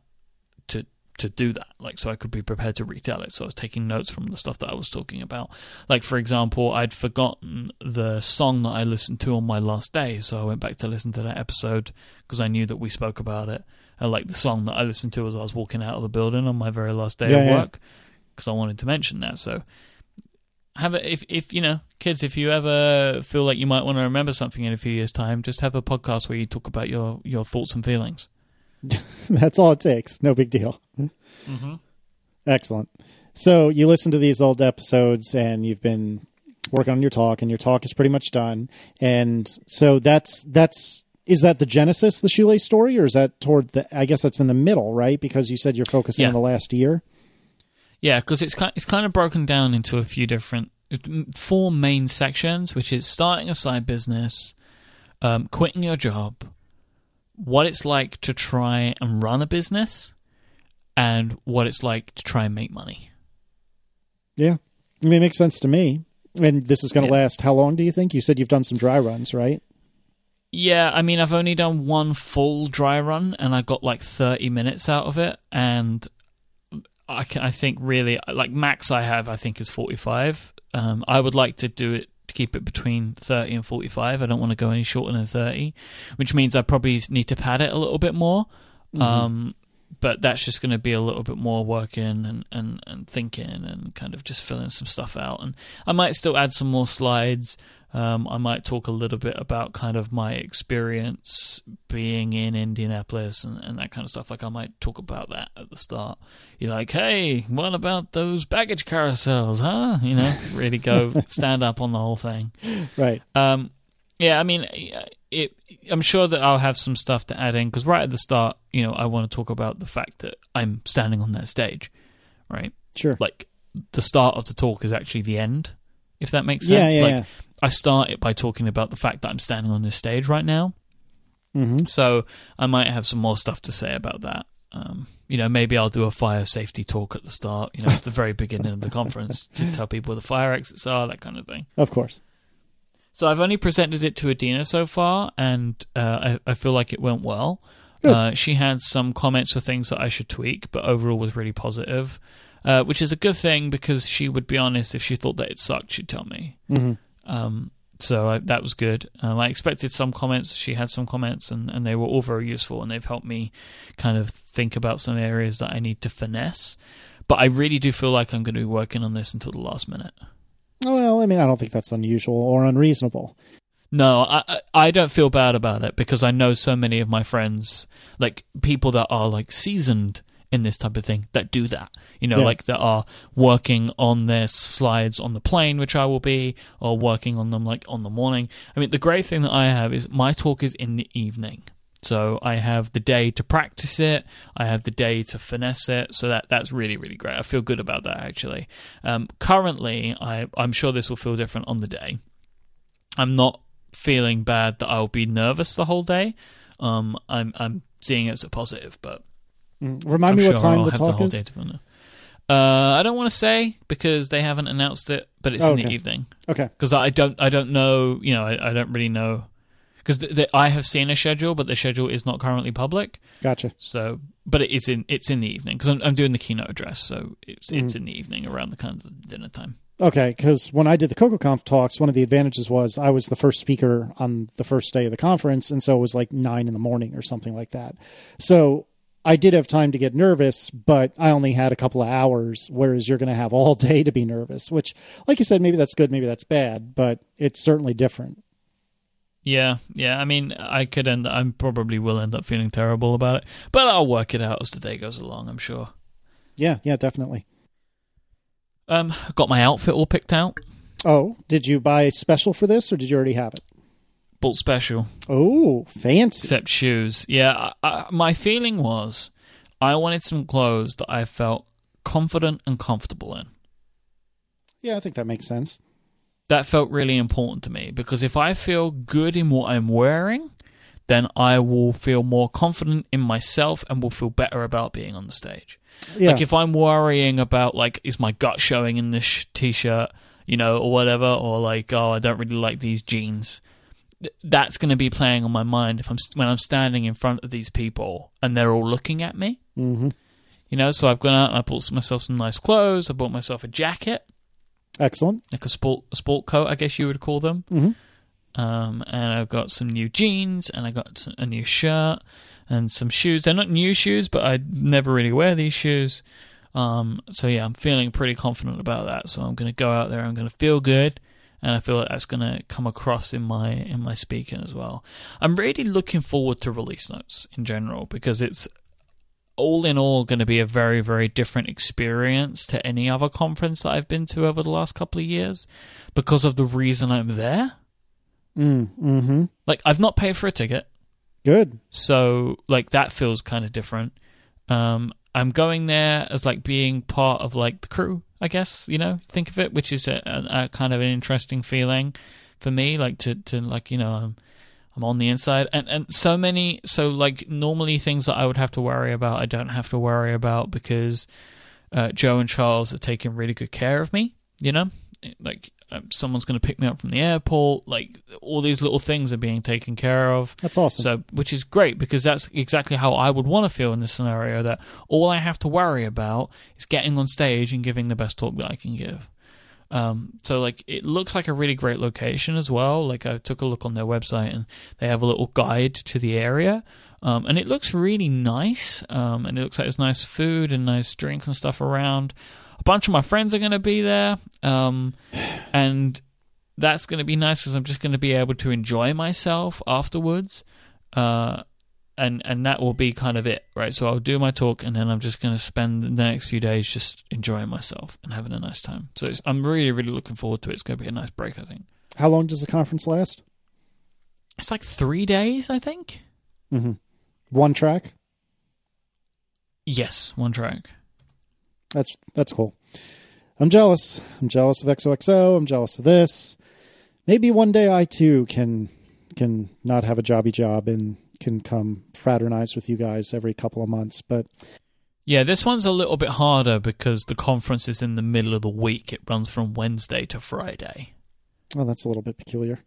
to do that like so i could be prepared to retell it so i was taking notes from the stuff that i was talking about like for example i'd forgotten the song that i listened to on my last day so i went back to listen to that episode because i knew that we spoke about it uh, like the song that I listened to as I was walking out of the building on my very last day yeah, of work, because. I wanted to mention that. So have it if if you know kids, if you ever feel like you might want to remember something in a few years' time, just have a podcast where you talk about your your thoughts and feelings. That's all it takes. No big deal. Mm-hmm. Excellent. So you listen to these old episodes, and you've been working on your talk, and your talk is pretty much done. And so that's that's is that the genesis, the shoelace story, or is that toward the? I guess that's in the middle, right? Because you said you're focusing yeah. on the last year. Yeah, because it's kind it's kind of broken down into a few different four main sections, which is starting a side business, um, quitting your job, what it's like to try and run a business, and what it's like to try and make money. Yeah, I mean, it makes sense to me. And this is going to yeah. last how long? Do you think? You said you've done some dry runs, right? Yeah, I mean, I've only done one full dry run, and I got like thirty minutes out of it, and I, can, I think really like max I have I think is forty five. Um, I would like to do it to keep it between thirty and forty five. I don't want to go any shorter than thirty, which means I probably need to pad it a little bit more. Mm-hmm. Um, but that's just going to be a little bit more working and, and, and thinking and kind of just filling some stuff out. And I might still add some more slides. Um, I might talk a little bit about kind of my experience being in Indianapolis and, and that kind of stuff. Like I might talk about that at the start. You're like, hey, what about those baggage carousels, huh? You know, really go stand up on the whole thing. Right. Um, yeah, I mean, it. I'm sure that I'll have some stuff to add in because right at the start, you know, I want to talk about the fact that I'm standing on that stage, right? Sure. Like the start of the talk is actually the end, if that makes sense. yeah, like yeah. I start it by talking about the fact that I'm standing on this stage right now. hmm So I might have some more stuff to say about that. Um, you know, maybe I'll do a fire safety talk at the start. You know, it's the very beginning of the conference to tell people where the fire exits are, that kind of thing. Of course. So I've only presented it to Adina so far, and uh, I, I feel like it went well. Uh, she had some comments for things that I should tweak, but overall was really positive, uh, which is a good thing because she would be honest. If she thought that it sucked, she'd tell me. hmm Um, so I, that was good. Um, I expected some comments. She had some comments, and, and they were all very useful, and they've helped me kind of think about some areas that I need to finesse. But I really do feel like I'm going to be working on this until the last minute. Well, I mean, I don't think that's unusual or unreasonable. No, I I- don't feel bad about it because I know so many of my friends, like people that are like seasoned in this type of thing, that do that. You know, Yeah. like that are working on their slides on the plane, which I will be, or working on them like on the morning. I mean, the great thing that I have is my talk is in the evening. So I have the day to practice it. I have the day to finesse it. So that that's really really great. I feel good about that actually. Um, currently, I I'm sure this will feel different on the day. I'm not feeling bad that I'll be nervous the whole day. Um, I'm I'm seeing it as a positive, but Mm. Remind I'm me sure what time I'll the talk the is. Uh, I don't want to say because they haven't announced it, but it's Oh, in the evening. Okay. Because I don't I don't know you know I, I don't really know because th- th- I have seen a schedule, but the schedule is not currently public. Gotcha. So, but it is in it's in the evening because I'm, I'm doing the keynote address, so it's it's Mm. in the evening around the kind of dinner time. Okay, because when I did the CocoaConf talks, one of the advantages was I was the first speaker on the first day of the conference, and so it was like nine in the morning or something like that. So I did have time to get nervous, but I only had a couple of hours, whereas you're going to have all day to be nervous, which, like you said, maybe that's good, maybe that's bad, but it's certainly different. Yeah, yeah. I mean, I could end. I probably will end up feeling terrible about it, but I'll work it out as the day goes along. I'm sure. Yeah, yeah, definitely. Um, got my outfit all picked out. Oh, did you buy special for this, or did you already have it? Bought special, Oh, fancy. except shoes. Yeah, I, I, my feeling was I wanted some clothes that I felt confident and comfortable in. Yeah, I think that makes sense. That felt really important to me because if I feel good in what I'm wearing, then I will feel more confident in myself and will feel better about being on the stage. Yeah, Like if I'm worrying about like is my gut showing in this sh- t-shirt, you know, or whatever, or like oh I don't really like these jeans. th- That's going to be playing on my mind if I'm st- when I'm standing in front of these people and they're all looking at me. hmm You know, so I've gone out and I bought myself some nice clothes. I bought myself a jacket, excellent. like a sport a sport coat, I guess you would call them. hmm Um, and I've got some new jeans and I got a new shirt and some shoes. They're not new shoes, but I never really wear these shoes. Um, so yeah, I'm feeling pretty confident about that. So I'm going to go out there. I'm going to feel good, and I feel like that's going to come across in my in my speaking as well. I'm really looking forward to release notes in general because it's all in all going to be a very very different experience to any other conference that I've been to over the last couple of years because of the reason I'm there. Mm, hmm Like I've not paid for a ticket, Good. so like that feels kind of different. Um, I'm going there as like being part of like the crew, I guess you know, think of it, which is a, a, a kind of an interesting feeling for me, like to to like you know, I'm I'm on the inside, and and so many, so like normally things that I would have to worry about, I don't have to worry about because uh, Joe and Charles are taking really good care of me. You know, like um, someone's going to pick me up from the airport. Like all these little things are being taken care of. That's awesome. So, which is great because that's exactly how I would want to feel in this scenario. That all I have to worry about is getting on stage and giving the best talk that I can give. Um, so like it looks like a really great location as well. Like I took a look on their website and they have a little guide to the area. Um, and it looks really nice. Um, and it looks like there's nice food and nice drinks and stuff around. A bunch of my friends are going to be there. Um, and that's going to be nice because I'm just going to be able to enjoy myself afterwards. Uh, and and that will be kind of it, right? So I'll do my talk, and then I'm just going to spend the next few days just enjoying myself and having a nice time. So I'm really really looking forward to it. It's going to be a nice break, I think. How long does the conference last? It's like three days, I think. Mm-hmm. One track. Yes, one track. That's that's cool. I'm jealous. I'm jealous of XOXO. I'm jealous of this. Maybe one day I too can can not have a jobby job and can come fraternize with you guys every couple of months. But yeah, this one's a little bit harder because the conference is in the middle of the week. It runs from Wednesday to Friday. Oh, that's a little bit peculiar.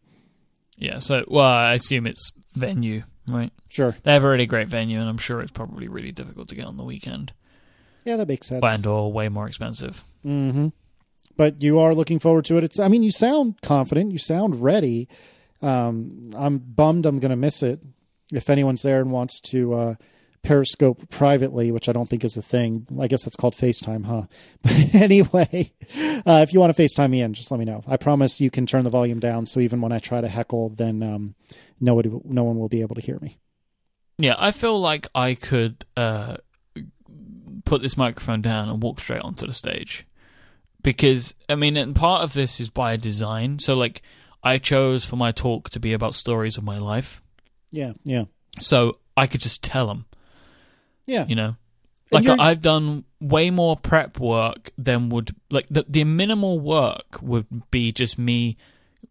Yeah, so well, I assume it's venue, right? Sure. They have a really great venue, and I'm sure it's probably really difficult to get on the weekend. Yeah, that makes sense. And or way more expensive. Mm-hmm. But you are looking forward to it. It's. I mean, you sound confident. You sound ready. Um, I'm bummed. I'm going to miss it if anyone's there and wants to uh, Periscope privately, which I don't think is a thing. I guess that's called FaceTime, huh? But anyway, uh, if you want to FaceTime me in, just let me know. I promise you can turn the volume down, so even when I try to heckle, then um, nobody, no one will be able to hear me. Yeah, I feel like I could uh, put this microphone down and walk straight onto the stage because I mean, and part of this is by design. So, like, I chose for my talk to be about stories of my life. Yeah, yeah. So I could just tell them. Yeah. You know, like I've done way more prep work than would like the the minimal work would be just me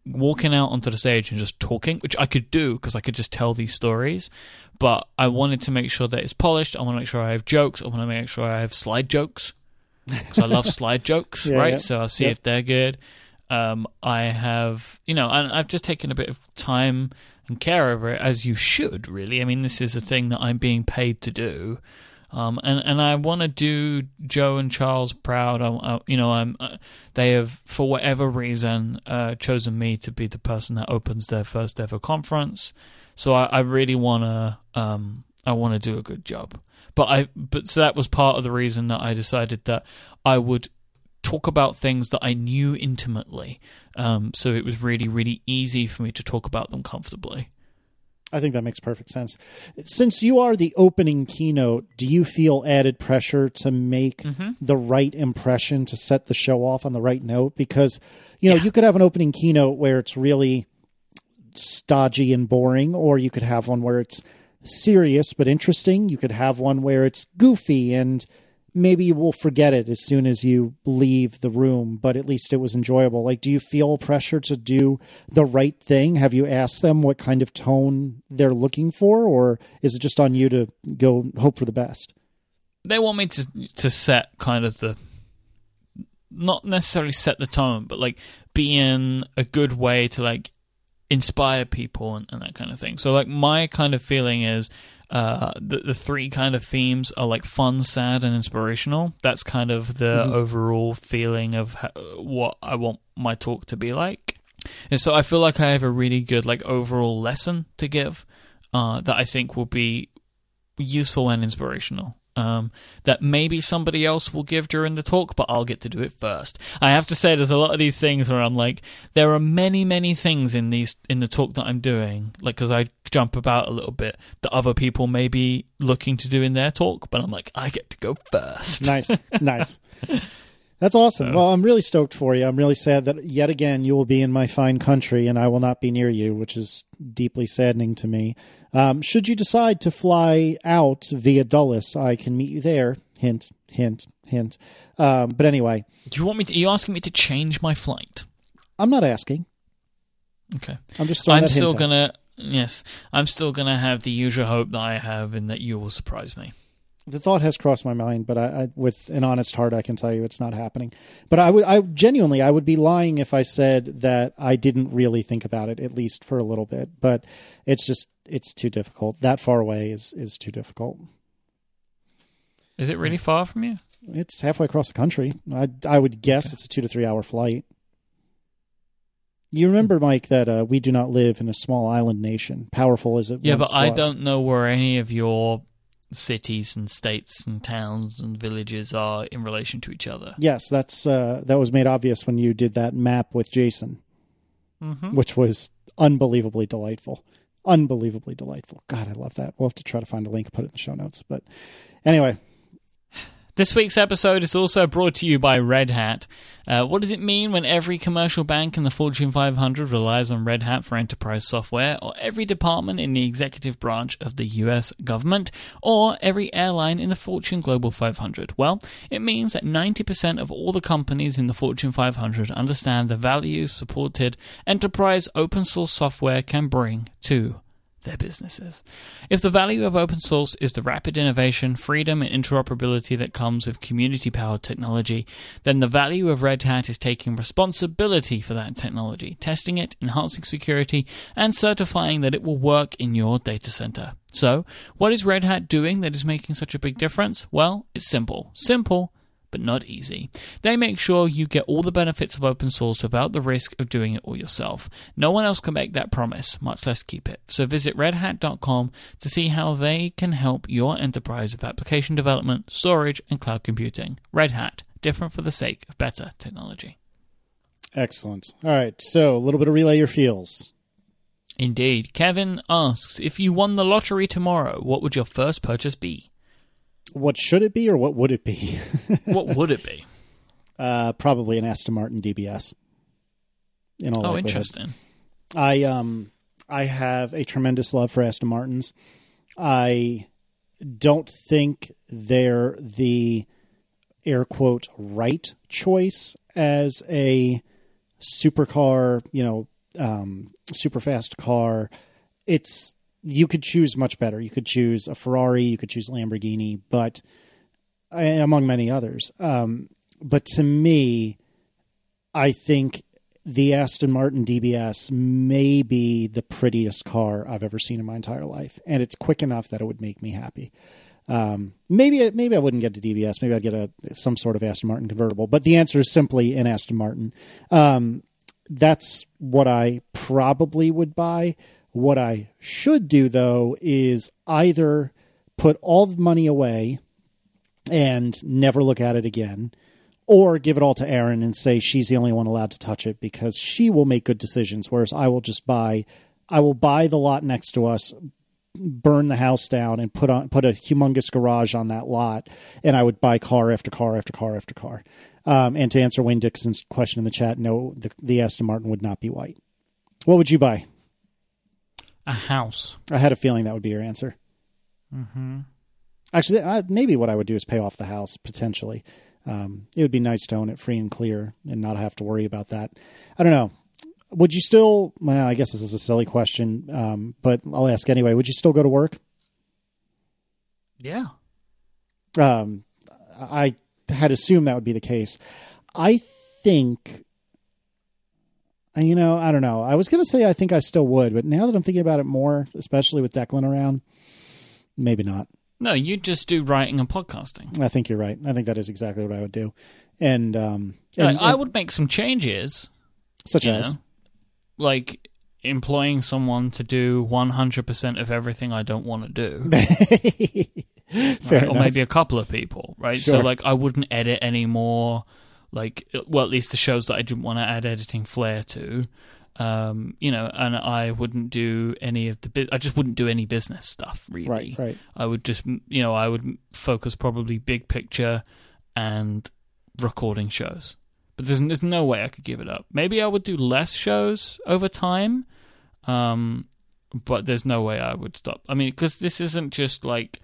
walking out onto the stage and just talking, which I could do because I could just tell these stories. But I wanted to make sure that it's polished. I want to make sure I have jokes. I want to make sure I have slide jokes because I love slide jokes, yeah, right? Yeah. So I'll see yeah. if they're good. Um, I have, you know, and I've just taken a bit of time and care over it as you should, really. I mean, this is a thing that I'm being paid to do. Um, and and I want to do Joe and Charles proud. I, I, you know, I'm. Uh, they have, for whatever reason, uh, chosen me to be the person that opens their first ever conference. So I, I really want to. Um, I want to do a good job. But I. But so that was part of the reason that I decided that I would talk about things that I knew intimately. Um, so it was really, really easy for me to talk about them comfortably. I think that makes perfect sense. Since you are the opening keynote, do you feel added pressure to make mm-hmm. the right impression to set the show off on the right note? Because, you know, yeah. you could have an opening keynote where it's really stodgy and boring, or you could have one where it's serious but interesting. You could have one where it's goofy and maybe you will forget it as soon as you leave the room, but at least it was enjoyable. Like, do you feel pressure to do the right thing? Have you asked them what kind of tone they're looking for, or is it just on you to go hope for the best? They want me to to set kind of the not necessarily set the tone, but like be in a good way to like inspire people and, and that kind of thing. So like my kind of feeling is uh, the the three kind of themes are like fun, sad, and inspirational. That's kind of the mm-hmm. overall feeling of how, what I want my talk to be like. And so I feel like I have a really good like overall lesson to give uh, that I think will be useful and inspirational um, that maybe somebody else will give during the talk, but I'll get to do it first. I have to say, there's a lot of these things where I'm like, there are many, many things in these in the talk that I'm doing, like because I jump about a little bit that other people may be looking to do in their talk, but I'm like, I get to go first. Nice, nice. That's awesome. Well, I'm really stoked for you. I'm really sad that yet again you will be in my fine country and I will not be near you, which is deeply saddening to me. Um, should you decide to fly out via Dulles, I can meet you there. Hint, hint, hint. Um, but anyway, do you want me? To, are you asking me to change my flight? I'm not asking. Okay. I'm just. I'm still gonna. Out. Yes, I'm still gonna have the usual hope that I have in that you will surprise me. The thought has crossed my mind, but I, I, with an honest heart, I can tell you it's not happening. But I would, I genuinely, I would be lying if I said that I didn't really think about it, at least for a little bit. But it's just, it's too difficult. That far away is is too difficult. Is it really far from you? It's halfway across the country. I I would guess it's a two to three hour flight. You remember, Mike, that uh, we do not live in a small island nation, powerful as it Yeah, but I don't know where any of your cities and states and towns and villages are in relation to each other. Yes, that's uh, that was made obvious when you did that map with Jason, Mm-hmm. which was unbelievably delightful. Unbelievably delightful. God, I love that. We'll have to try to find a link, put it in the show notes. But anyway, This week's episode is also brought to you by Red Hat. Uh, what does it mean when every commercial bank in the Fortune 500 relies on Red Hat for enterprise software, or every department in the executive branch of the US government, or every airline in the Fortune Global 500? Well, it means that 90% of all the companies in the Fortune 500 understand the value supported enterprise open source software can bring to their businesses. If the value of open source is the rapid innovation, freedom, and interoperability that comes with community powered technology, then the value of Red Hat is taking responsibility for that technology, testing it, enhancing security, and certifying that it will work in your data center. So, what is Red Hat doing that is making such a big difference? Well, it's simple. Simple but not easy. They make sure you get all the benefits of open source without the risk of doing it all yourself. No one else can make that promise, much less keep it. So visit redhat.com to see how they can help your enterprise with application development, storage, and cloud computing. Red Hat, different for the sake of better technology. excellent. All right, so a little bit of relay your feels. Indeed. Kevin asks, if you won the lottery tomorrow, what would your first purchase be? What should it be, or what would it be? what would it be? uh, probably an Aston Martin DBS. In all Oh, likelihood. interesting. I um I have a tremendous love for Aston Martins. I don't think they're the air quote right choice as a supercar, you know, um, super fast car. It's you could choose much better. You could choose a Ferrari, you could choose Lamborghini, but among many others. Um, but to me, I think the Aston Martin DBS may be the prettiest car I've ever seen in my entire life, and it's quick enough that it would make me happy. Um, maybe maybe I wouldn't get a DBS. Maybe I'd get a some sort of Aston Martin convertible. But the answer is simply an Aston Martin. Um, that's what I probably would buy. What I should do though is either put all the money away and never look at it again, or give it all to Erin and say she's the only one allowed to touch it because she will make good decisions. Whereas I will just buy, I will buy the lot next to us, burn the house down, and put on put a humongous garage on that lot, and I would buy car after car after car after car. Um, and to answer Wayne Dixon's question in the chat, no, the, the Aston Martin would not be white. What would you buy? A house. I had a feeling that would be your answer. Mm-hmm. Actually, I, maybe what I would do is pay off the house potentially. Um, it would be nice to own it free and clear and not have to worry about that. I don't know. Would you still? Well, I guess this is a silly question, um, but I'll ask anyway. Would you still go to work? Yeah. Um, I had assumed that would be the case. I think, you know, I don't know. I was going to say I think I still would, but now that I'm thinking about it more, especially with Declan around, maybe not. No, you just do writing and podcasting. I think you're right. I think that is exactly what I would do. And, um, Like, and, I and would make some changes, such as know, like employing someone to do 100% of everything I don't want to do. fair right? Or maybe a couple of people, right? So, like, I wouldn't edit anymore. Like, well, at least the shows that I didn't want to add editing flair to. Um, you know, and I wouldn't do any of the. Bu- I just wouldn't do any business stuff, really. right, right. I would just, you know, I would focus probably big picture and recording shows. But there's there's no way I could give it up. Maybe I would do less shows over time, um, but there's no way I would stop. I mean, because this isn't just like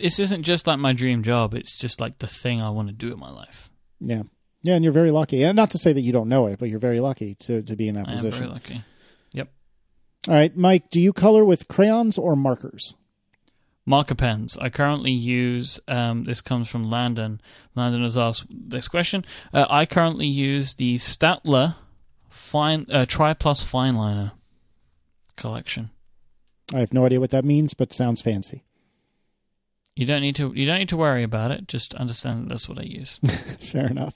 this isn't just like my dream job. It's just like the thing I want to do in my life. Yeah. Yeah, and you're very lucky. And not to say that you don't know it, but you're very lucky to, to be in that I position. very lucky. Yep. All right, Mike, do you color with crayons or markers? Marker pens. I currently use. Um, this comes from Landon. Landon has asked this question. Uh, I currently use the Staedtler Fine uh, Tri Plus Fine Liner collection. I have no idea what that means, but sounds fancy. You don't need to. You don't need to worry about it. Just understand that that's what I use. Fair enough.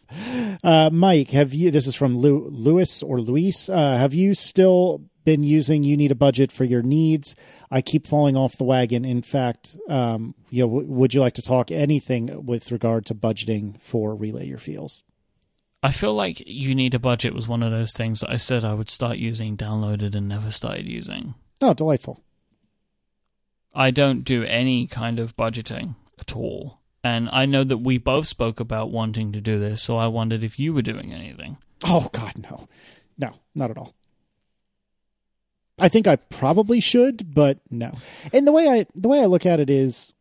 Uh, Mike, have you? This is from Lewis or Luis. Uh, have you still been using? You need a budget for your needs. I keep falling off the wagon. In fact, um, you know, w- would you like to talk anything with regard to budgeting for Relay Your Feels? I feel like you need a budget was one of those things that I said I would start using, downloaded, and never started using. Oh, delightful. I don't do any kind of budgeting at all. And I know that we both spoke about wanting to do this, so I wondered if you were doing anything. Oh God, no, no, not at all. I think I probably should, but no. And the way I the way I look at it is,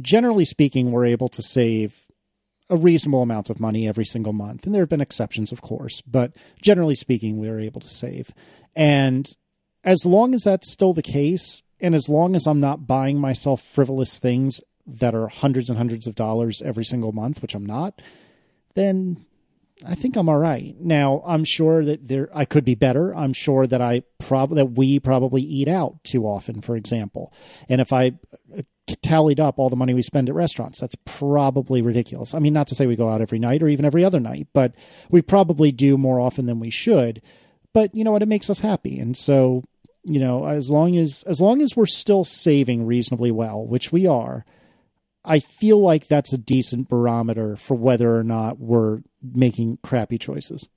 generally speaking, we're able to save a reasonable amount of money every single month, and there have been exceptions, of course, but generally speaking, we are able to save. And as long as that's still the case, and as long as I'm not buying myself frivolous things that are hundreds and hundreds of dollars every single month, which I'm not, then I think I'm all right. Now, I'm sure that there I could be better. I'm sure that I probably that we probably eat out too often, for example. And if I uh, tallied up all the money we spend at restaurants, that's probably ridiculous. I mean, not to say we go out every night or even every other night, but we probably do more often than we should. But you know what? It makes us happy, and so you know, as long as as long as we're still saving reasonably well, which we are, I feel like that's a decent barometer for whether or not we're making crappy choices.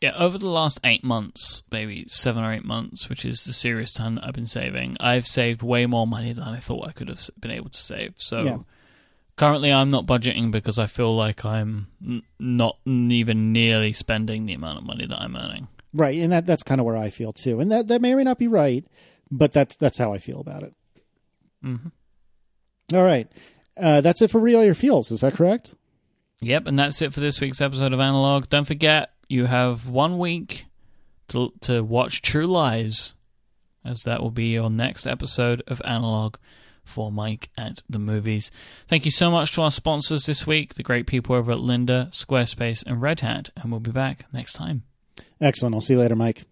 Yeah, over the last eight months, maybe seven or eight months, which is the serious time that I've been saving, I've saved way more money than I thought I could have been able to save. So Yeah. currently, I'm not budgeting because I feel like I'm n- not even nearly spending the amount of money that I'm earning. Right, and that that's kind of where I feel too. And that that may or may not be right, but that's that's how I feel about it. Mm-hmm. All right. Uh, that's it for Relay Your Feels. Is that correct? Yep, and that's it for this week's episode of Analog. Don't forget, you have one week to to watch True Lies, as that will be your next episode of Analog for Mike at the movies. Thank you so much to our sponsors this week, the great people over at Lynda, Squarespace, and Red Hat, and we'll be back next time. Excellent. I'll see you later, Mike.